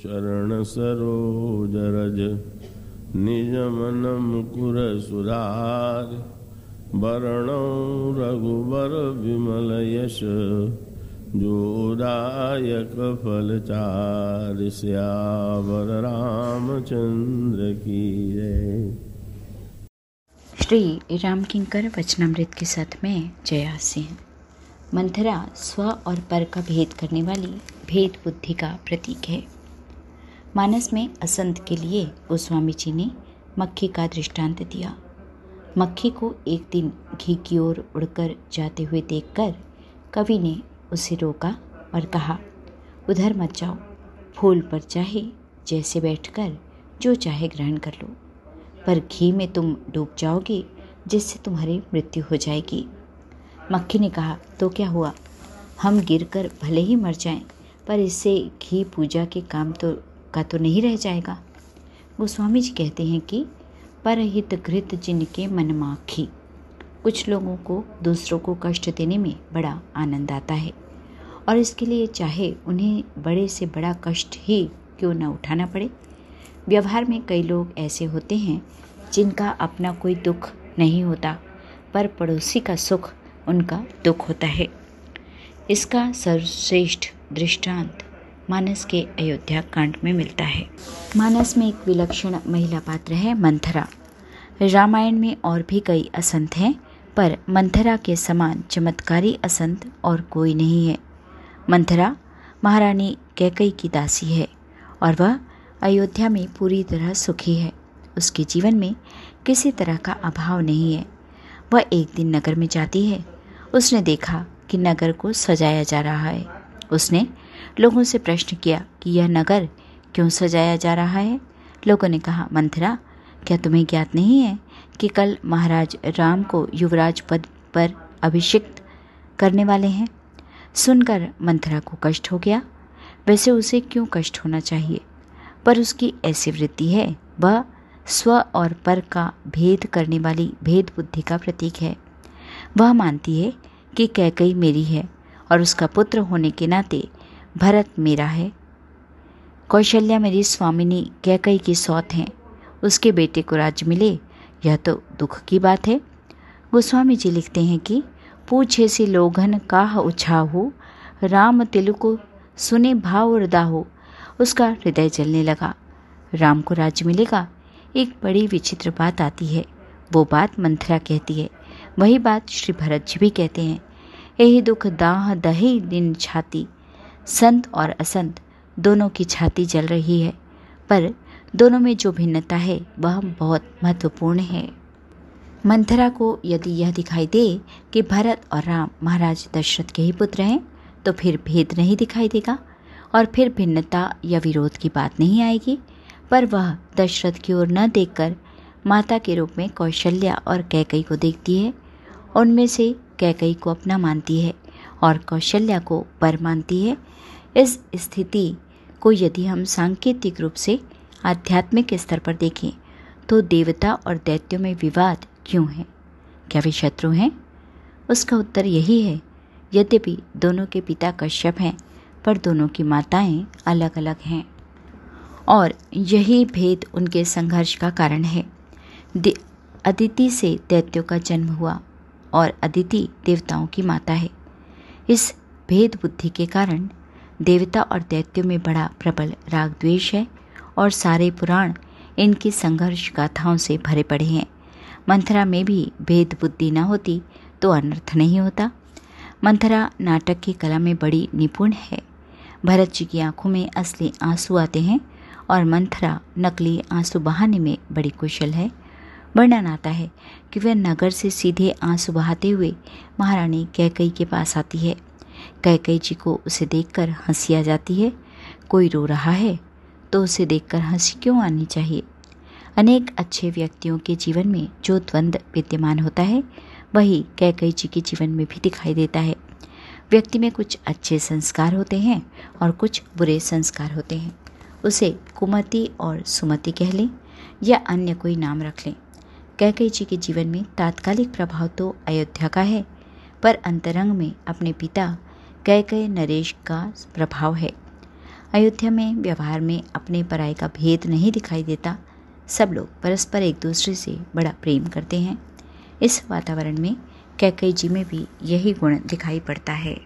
चरण सरोज रज, निज मन मुकुर सुधार। वरणौ रघुबर विमल यश जोदायक फलचार श्यावर रामचंद्र की जय। श्री राम किंकर वचनामृत के साथ में जया सिंह मंथरा स्व और पर का भेद करने वाली भेद बुद्धि का प्रतीक है। मानस में असंत के लिए गोस्वामी जी ने मक्खी का दृष्टांत दिया। मक्खी को एक दिन घी की ओर उड़कर जाते हुए देखकर कवि ने उसे रोका और कहा, उधर मत जाओ, फूल पर चाहे, जैसे बैठकर जो चाहे ग्रहण कर लो। पर घी में तुम डूब जाओगे, जिससे तुम्हारी मृत्यु हो जाएगी। मक्खी ने कहा तो क्या हुआ? हम गिरकर भले ही मर जाएँ, पर इससे घी पूजा के काम तो का तो नहीं रह जाएगा। गोस्वामी जी कहते हैं कि परहित घृत जिनके मन माखी कुछ लोगों को दूसरों को कष्ट देने में बड़ा आनंद आता है और इसके लिए चाहे उन्हें बड़े से बड़ा कष्ट ही क्यों न उठाना पड़े। व्यवहार में कई लोग ऐसे होते हैं जिनका अपना कोई दुख नहीं होता, पर पड़ोसी का सुख उनका दुख होता है। इसका सर्वश्रेष्ठ दृष्टांत मानस के अयोध्या कांड में मिलता है। मानस में एक विलक्षण महिला पात्र है मंथरा। रामायण में और भी कई असंत हैं, पर मंथरा के समान चमत्कारी असंत और कोई नहीं है। मंथरा महारानी कैकई की दासी है और वह अयोध्या में पूरी तरह सुखी है। उसके जीवन में किसी तरह का अभाव नहीं है। वह एक दिन नगर में जाती है। उसने देखा कि नगर को सजाया जा रहा है। उसने लोगों से प्रश्न किया कि यह नगर क्यों सजाया जा रहा है? लोगों ने कहा, मंथरा, क्या तुम्हें ज्ञात नहीं है कि कल महाराज राम को युवराज पद पर अभिषिक्त करने वाले हैं? सुनकर मंथरा को कष्ट हो गया। वैसे उसे क्यों कष्ट होना चाहिए? पर उसकी ऐसी वृत्ति है। वह स्व और पर का भेद करने वाली भेद बुद्धि का प्रतीक है। वह मानती है कि कैकई मेरी है और उसका पुत्र होने के नाते भरत मेरा है। कौशल्या मेरी स्वामिनी कैकई की सौत हैं। उसके बेटे को राज्य मिले, यह तो दुख की बात है। गोस्वामी जी लिखते हैं कि, पूछे से लोघन काह उछाहू, राम तिलु सुने भाव हो उसका हृदय जलने लगा। राम को राज्य मिलेगा, एक बड़ी विचित्र बात आती है। वो बात मंथरा कहती है। वही बात श्री भरत जी भी कहते हैं। यही दुख दाह दही दिन छाती। संत और असंत दोनों की छाती जल रही है, पर दोनों में जो भिन्नता है, वह बहुत महत्वपूर्ण है। मंथरा को यदि यह दिखाई दे कि भरत और राम महाराज दशरथ के ही पुत्र हैं तो फिर भेद नहीं दिखाई देगा, और फिर भिन्नता या विरोध की बात नहीं आएगी, पर वह दशरथ की ओर न देखकर माता के रूप में कौशल्या और कैकई को देखती है, उनमें से कैकई को अपना मानती है। और कौशल्या को पर मानती है। इस स्थिति को यदि हम सांकेतिक रूप से आध्यात्मिक स्तर पर देखें तो देवता और दैत्यों में विवाद क्यों है? क्या वे शत्रु हैं? उसका उत्तर यही है, यद्यपि दोनों के पिता कश्यप हैं, पर दोनों की माताएँ अलग अलग हैं। और यही भेद उनके संघर्ष का कारण है। अदिति से दैत्यों का जन्म हुआ, और अदिति देवताओं की माता है। इस भेद बुद्धि के कारण देवता और दैत्यों में बड़ा प्रबल राग द्वेष है और सारे पुराण इनकी संघर्ष गाथाओं से भरे पड़े हैं। मंथरा में भी भेद बुद्धि न होती तो अनर्थ नहीं होता। मंथरा नाटक की कला में बड़ी निपुण है। भरत जी की आँखों में असली आँसू आते हैं और मंथरा नकली आँसू बहाने में बड़ी कुशल है। वर्णन आता है कि वह नगर से सीधे आँसू बहाते हुए महारानी कैकई के पास आती है। कैकई जी को उसे देखकर हँसी आ जाती है। कोई रो रहा है तो उसे देखकर हँसी क्यों आनी चाहिए? अनेक अच्छे व्यक्तियों के जीवन में जो द्वंद्व विद्यमान होता है, वही कैकई जी के जीवन में भी दिखाई देता है। व्यक्ति में कुछ अच्छे संस्कार होते हैं और कुछ बुरे संस्कार होते हैं। उसे कुमति और सुमति कह लें या अन्य कोई नाम रख लें। कैकई जी के जीवन में तात्कालिक प्रभाव तो अयोध्या का है, पर अंतरंग में अपने पिता कैकय नरेश का प्रभाव है। अयोध्या में व्यवहार में अपने पराय का भेद नहीं दिखाई देता। सब लोग परस्पर एक दूसरे से बड़ा प्रेम करते हैं। इस वातावरण में कैकई जी में भी यही गुण दिखाई पड़ता है।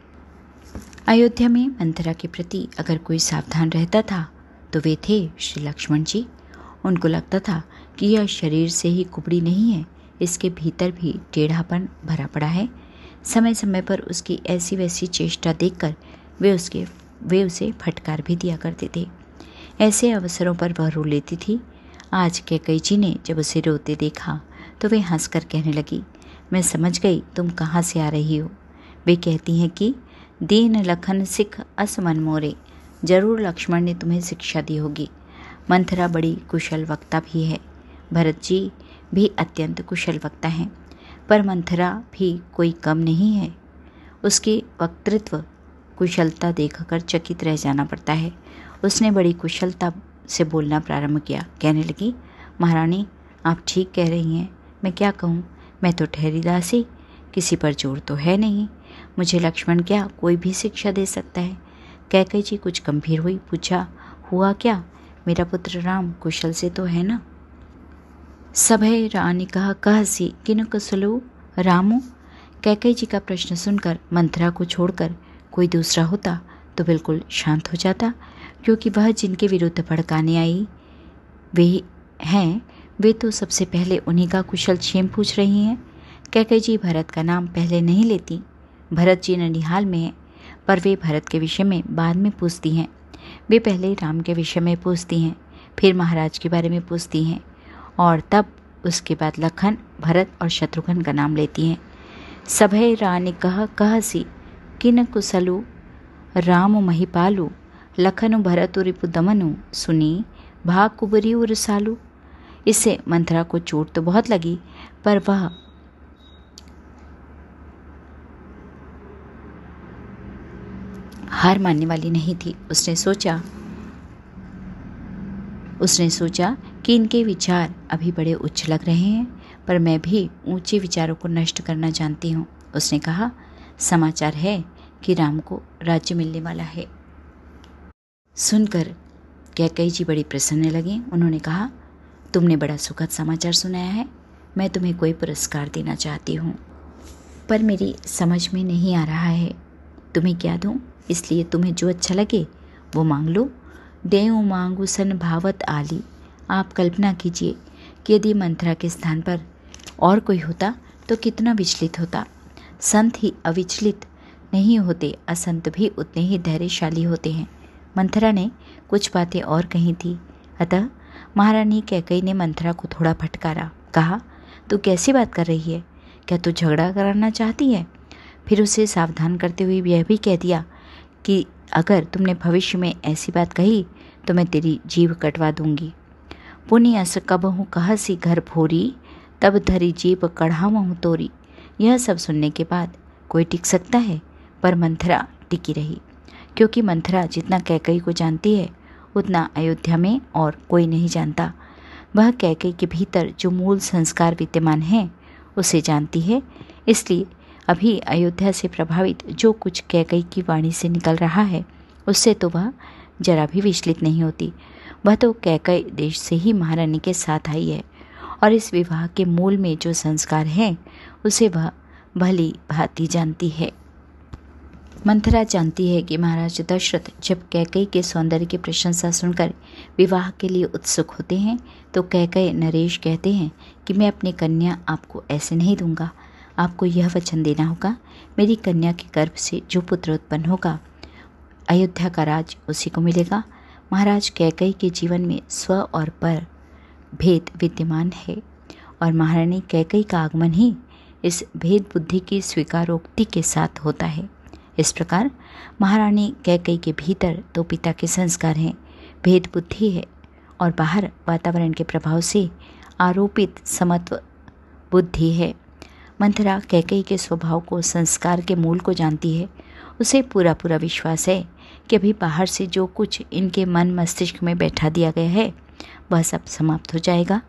अयोध्या में मंथरा के प्रति अगर कोई सावधान रहता था तो वे थे श्री लक्ष्मण जी। उनको लगता था कि यह शरीर से ही कुबड़ी नहीं है, इसके भीतर भी टेढ़ापन भरा पड़ा है। समय समय पर उसकी ऐसी वैसी चेष्टा देखकर वे उसके, वे उसे फटकार भी दिया करते थे। ऐसे अवसरों पर वह रो लेती थी। आज कैकई जी ने जब उसे रोते देखा तो वे हंसकर कहने लगी, मैं समझ गई तुम कहाँ से आ रही हो। वे कहती हैं कि, दीन लखन सिख असमन मोरे, ज़रूर लक्ष्मण ने तुम्हें शिक्षा दी होगी। मंथरा बड़ी कुशल वक्ता भी है। भरत जी भी अत्यंत कुशल वक्ता हैं, पर मंथरा भी कोई कम नहीं है। उसके वक्तृत्व कुशलता देखकर चकित रह जाना पड़ता है। उसने बड़ी कुशलता से बोलना प्रारंभ किया। कहने लगी, महारानी, आप ठीक कह रही हैं। मैं क्या कहूँ? मैं तो ठहरी दासी, किसी पर ज़ोर तो है नहीं। मुझे लक्ष्मण क्या कोई भी शिक्षा दे सकता है? कैकई जी कुछ गंभीर हुई, पूछा, हुआ क्या? मेरा पुत्र राम कुशल से तो है ना? सभय रानी कहा, कह सी किन कुशलो रामू? कैकई जी का प्रश्न सुनकर मंथरा को छोड़कर कोई दूसरा होता तो बिल्कुल शांत हो जाता, क्योंकि वह जिनके विरुद्ध भड़काने आई, वे हैं, वे तो सबसे पहले उन्हीं का कुशल क्षेम पूछ रही हैं। कैकई जी भरत का नाम पहले नहीं लेती। भरत जी ननिहाल में हैं, पर वे भरत के विषय में बाद में पूछती हैं। वे पहले राम के विषय में पूछती हैं, फिर महाराज के बारे में पूछती हैं। और तब उसके बाद लखन, भरत और शत्रुघ्न का नाम लेती हैं। सभय रानी कह सी किन कुशलु? राम महिपालु, लखनु भरतु रिपु दमनु सुनी भा कुबरी रसालू इससे मंथरा को चोट तो बहुत लगी, पर वह हार मानने वाली नहीं थी। उसने सोचा उसने सोचा कि इनके विचार अभी बड़े उच्च लग रहे हैं, पर मैं भी ऊँचे विचारों को नष्ट करना जानती हूँ। उसने कहा, समाचार है कि राम को राज्य मिलने वाला है। सुनकर कैकई जी बड़ी प्रसन्न लगी। उन्होंने कहा, तुमने बड़ा सुखद समाचार सुनाया है। मैं तुम्हें कोई पुरस्कार देना चाहती हूँ, पर मेरी समझ में नहीं आ रहा है। तुम्हें क्या दूँ? इसलिए तुम्हें जो अच्छा लगे, वो मांग लो। देऊ मांगू सन भावत आली। आप कल्पना कीजिए कि यदि मंथरा के स्थान पर और कोई होता तो कितना विचलित होता। संत ही अविचलित नहीं होते, असंत भी उतने ही धैर्यशाली होते हैं। मंथरा ने कुछ बातें और कही थी। अतः महारानी कैकई ने मंथरा को थोड़ा फटकारा। कहा, तू कैसी बात कर रही है? क्या तू झगड़ा कराना चाहती है? फिर उसे सावधान करते हुए यह भी कह दिया कि, अगर तुमने भविष्य में ऐसी बात कही तो मैं तेरी जीव कटवा दूँगी। पुण्य अस कब हूँ कह सी घर भोरी, तब धरी जीव कढ़ाव हूँ तोरी। यह सब सुनने के बाद कोई टिक सकता है, पर मंथरा टिकी रही। क्योंकि मंथरा जितना कैकई को जानती है, उतना अयोध्या में और कोई नहीं जानता। वह कैकई के भीतर जो मूल संस्कार विद्यमान हैं, उसे जानती है। इसलिए अभी अयोध्या से प्रभावित जो कुछ कैकई की वाणी से निकल रहा है, उससे तो वह जरा भी विचलित नहीं होती। वह तो कैकई देश से ही महारानी के साथ आई है। और इस विवाह के मूल में जो संस्कार हैं, उसे वह भली भांति जानती है। मंथरा जानती है कि महाराज दशरथ जब कैकई के सौंदर्य की प्रशंसा सुनकर विवाह के लिए उत्सुक होते हैं तो कैकई नरेश कहते हैं कि मैं अपनी कन्या आपको ऐसे नहीं दूँगा। आपको यह वचन देना होगा, मेरी कन्या के गर्भ से जो पुत्र उत्पन्न होगा, अयोध्या का राज उसी को मिलेगा महाराज कैकई के जीवन में स्व और पर भेद विद्यमान है। और महारानी कैकई का आगमन ही इस भेद बुद्धि की स्वीकारोक्ति के साथ होता है। इस प्रकार महारानी कैकई के भीतर तो पिता के संस्कार हैं, भेद बुद्धि है और बाहर वातावरण के प्रभाव से आरोपित समत्व बुद्धि है। मंथरा कैकई के स्वभाव को, संस्कार के मूल को जानती है। उसे पूरा पूरा विश्वास है कि अभी बाहर से जो कुछ इनके मन मस्तिष्क में बैठा दिया गया है, वह सब समाप्त हो जाएगा।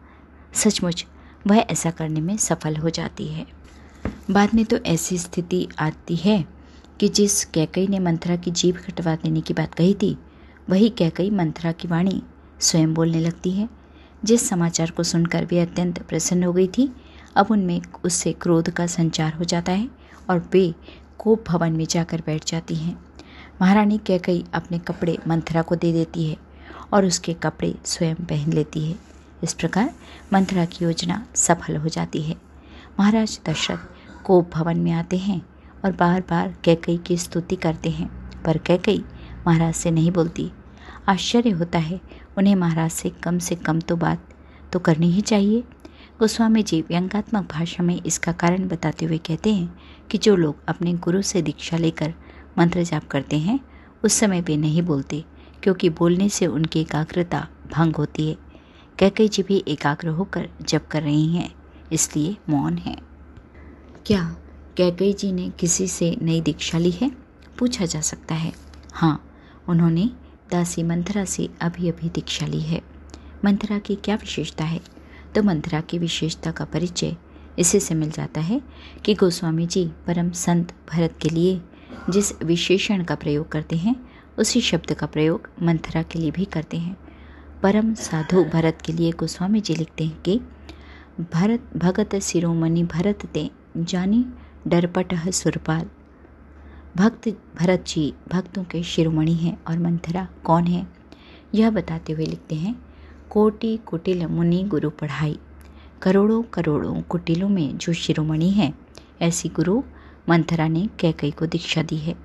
सचमुच, वह ऐसा करने में सफल हो जाती है। बाद में तो ऐसी स्थिति आती है कि जिस कैकई ने मंथरा की जीभ कटवा देने की बात कही थी, वही कहकई मंथरा की वाणी स्वयं बोलने लगती है। जिस समाचार को सुनकर वे अत्यंत प्रसन्न हो गई थी अब उनमें उससे क्रोध का संचार हो जाता है और वे कोप भवन में जाकर बैठ जाती हैं। महारानी कैकई अपने कपड़े मंथरा को दे देती है और उसके कपड़े स्वयं पहन लेती है। इस प्रकार मंथरा की योजना सफल हो जाती है। महाराज दशरथ कोप भवन में आते हैं और बार बार कैकई की स्तुति करते हैं, पर कैकई महाराज से नहीं बोलती। आश्चर्य होता है, उन्हें महाराज से कम से कम तो बात तो करनी ही चाहिए। गोस्वामी जी व्यंगात्मक भाषा में इसका कारण बताते हुए कहते हैं कि जो लोग अपने गुरु से दीक्षा लेकर मंत्र जाप करते हैं, उस समय वे नहीं बोलते, क्योंकि बोलने से उनकी एकाग्रता भंग होती है। कैकई जी भी एकाग्र होकर जप कर रही हैं, इसलिए मौन है। क्या कैकई जी ने किसी से नई दीक्षा ली है? पूछा जा सकता है। हाँ उन्होंने दासी मंथरा से अभी अभी दीक्षा ली है। मंथरा की क्या विशेषता है? तो मंथरा की विशेषता का परिचय इसी से मिल जाता है कि गोस्वामी जी परम संत भरत के लिए जिस विशेषण का प्रयोग करते हैं, उसी शब्द का प्रयोग मंथरा के लिए भी करते हैं। परम साधु भरत के लिए गोस्वामी जी लिखते हैं कि, भरत भगत शिरोमणि भरत ते जानी डरपट सुरपाल। भक्त भरत जी भक्तों के शिरोमणि हैं और मंथरा कौन है? यह बताते हुए लिखते हैं कोटि कुटिल मुनि गुरु पढ़ाई। करोड़ों करोड़ों कुटिलों में जो शिरोमणि है, ऐसी गुरु मंथरा ने कैकई को दीक्षा दी है।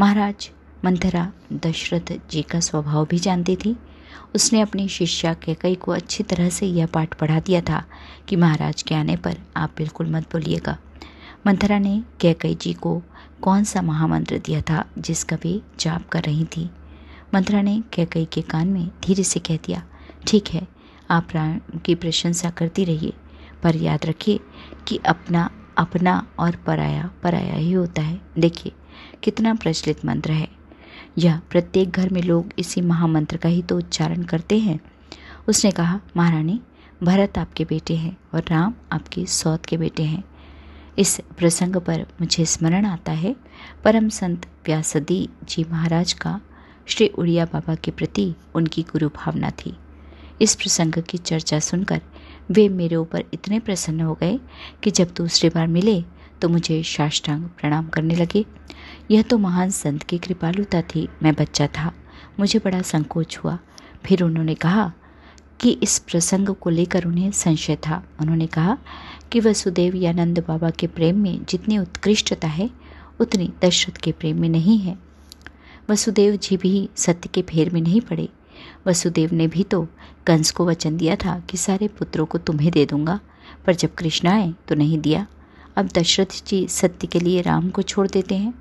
महाराज मंथरा दशरथ जी का स्वभाव भी जानती थी। उसने अपनी शिष्या कैकई को अच्छी तरह से यह पाठ पढ़ा दिया था कि महाराज के आने पर आप बिल्कुल मत बोलिएगा। मंथरा ने कैकई जी को कौन सा महामंत्र दिया था जिसका वे जाप कर रही थी? मंथरा ने कैकई के कान में धीरे से कह दिया ठीक है, आप राम की प्रशंसा करती रहिए, पर याद रखिए कि अपना अपना और पराया पराया ही होता है। देखिए, कितना प्रचलित मंत्र है। यह प्रत्येक घर में लोग इसी महामंत्र का ही तो उच्चारण करते हैं। उसने कहा, महारानी, भरत आपके बेटे हैं और राम आपके सौत के बेटे हैं। इस प्रसंग पर मुझे स्मरण आता है, परम संत व्यासदी जी महाराज का श्री उड़िया बाबा के प्रति उनकी गुरु भावना थी। इस प्रसंग की चर्चा सुनकर वे मेरे ऊपर इतने प्रसन्न हो गए कि जब दूसरी बार मिले तो मुझे साष्टांग प्रणाम करने लगे। यह तो महान संत की कृपालुता थी। मैं बच्चा था। मुझे बड़ा संकोच हुआ। फिर उन्होंने कहा कि इस प्रसंग को लेकर उन्हें संशय था। उन्होंने कहा कि वसुदेव या नंद बाबा के प्रेम में जितनी उत्कृष्टता है, उतनी दशरथ के प्रेम में नहीं है। वसुदेव जी भी सत्य के फेर में नहीं पड़े। वसुदेव ने भी तो कंस को वचन दिया था कि सारे पुत्रों को तुम्हें दे दूँगा, पर जब कृष्ण आए तो नहीं दिया। अब दशरथ जी सत्य के लिए राम को छोड़ देते हैं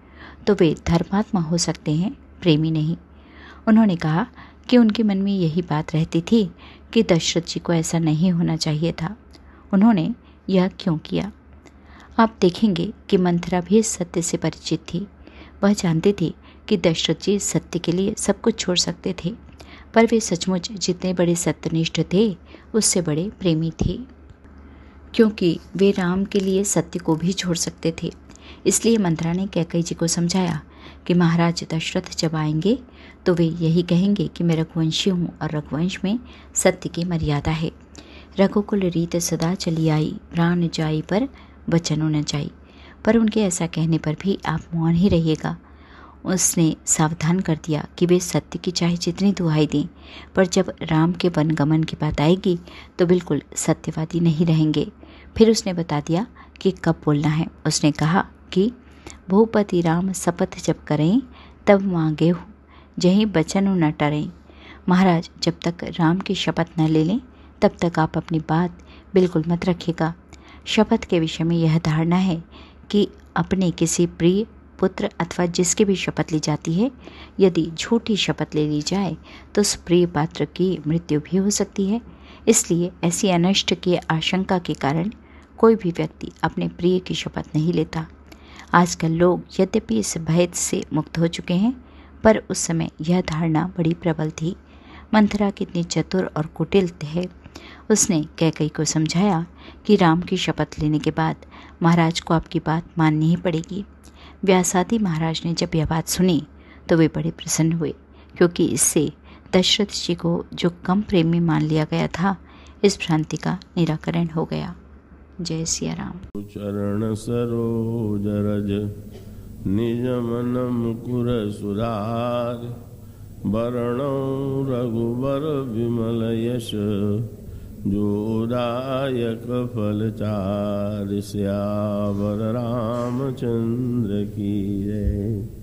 तो वे धर्मात्मा हो सकते हैं, प्रेमी नहीं। उन्होंने कहा कि उनके मन में यही बात रहती थी कि दशरथ जी को ऐसा नहीं होना चाहिए था। उन्होंने यह क्यों किया? आप देखेंगे कि मंथरा भी सत्य से परिचित थी। वह जानती थी कि दशरथ जी सत्य के लिए सब कुछ छोड़ सकते थे। पर वे सचमुच जितने बड़े सत्यनिष्ठ थे, उससे बड़े प्रेमी थे। क्योंकि वे राम के लिए सत्य को भी छोड़ सकते थे। इसलिए मंत्रा ने कैकई जी को समझाया कि महाराज दशरथ जब आएँगे तो वे यही कहेंगे कि मैं रघुवंशी हूँ और रघुवंश में सत्य की मर्यादा है। रघुकुल रीत सदा चली आई प्राण जाई पर बचन न जाई। पर उनके ऐसा कहने पर भी आप मौन ही रहिएगा। उसने सावधान कर दिया कि वे सत्य की चाहे जितनी दुहाई दें, पर जब राम के वनगमन की बात आएगी तो बिल्कुल सत्यवादी नहीं रहेंगे। फिर उसने बता दिया कि कब बोलना है। उसने कहा कि, भूपति राम शपथ जब करें, तब मांगे हो। जही बचन न टरें। महाराज, जब तक राम की शपथ न ले लें, तब तक आप अपनी बात बिल्कुल मत रखिएगा। शपथ के विषय में यह धारणा है कि अपने किसी प्रिय पुत्र अथवा जिसकी भी शपथ ली जाती है, यदि झूठी शपथ ले ली जाए तो उस प्रिय पात्र की मृत्यु भी हो सकती है। इसलिए ऐसी अनिष्ट की आशंका के कारण कोई भी व्यक्ति अपने प्रिय की शपथ नहीं लेता। आजकल लोग यद्यपि इस भय से मुक्त हो चुके हैं, पर उस समय यह धारणा बड़ी प्रबल थी। मंथरा कितनी चतुर और कुटिल है। उसने कैकई को समझाया कि राम की शपथ लेने के बाद महाराज को आपकी बात माननी ही पड़ेगी। व्यासादी महाराज ने जब यह बात सुनी तो वे बड़े प्रसन्न हुए, क्योंकि इससे दशरथ जी को जो कम प्रेमी मान लिया गया था, इस भ्रांति का निराकरण हो गया। जय सिया राम। चरण सरोज रज, निज मन मुकुर वर्ण रघुबर विमल यश। जोदायक फल चार श्यावर रामचंद्र की जय।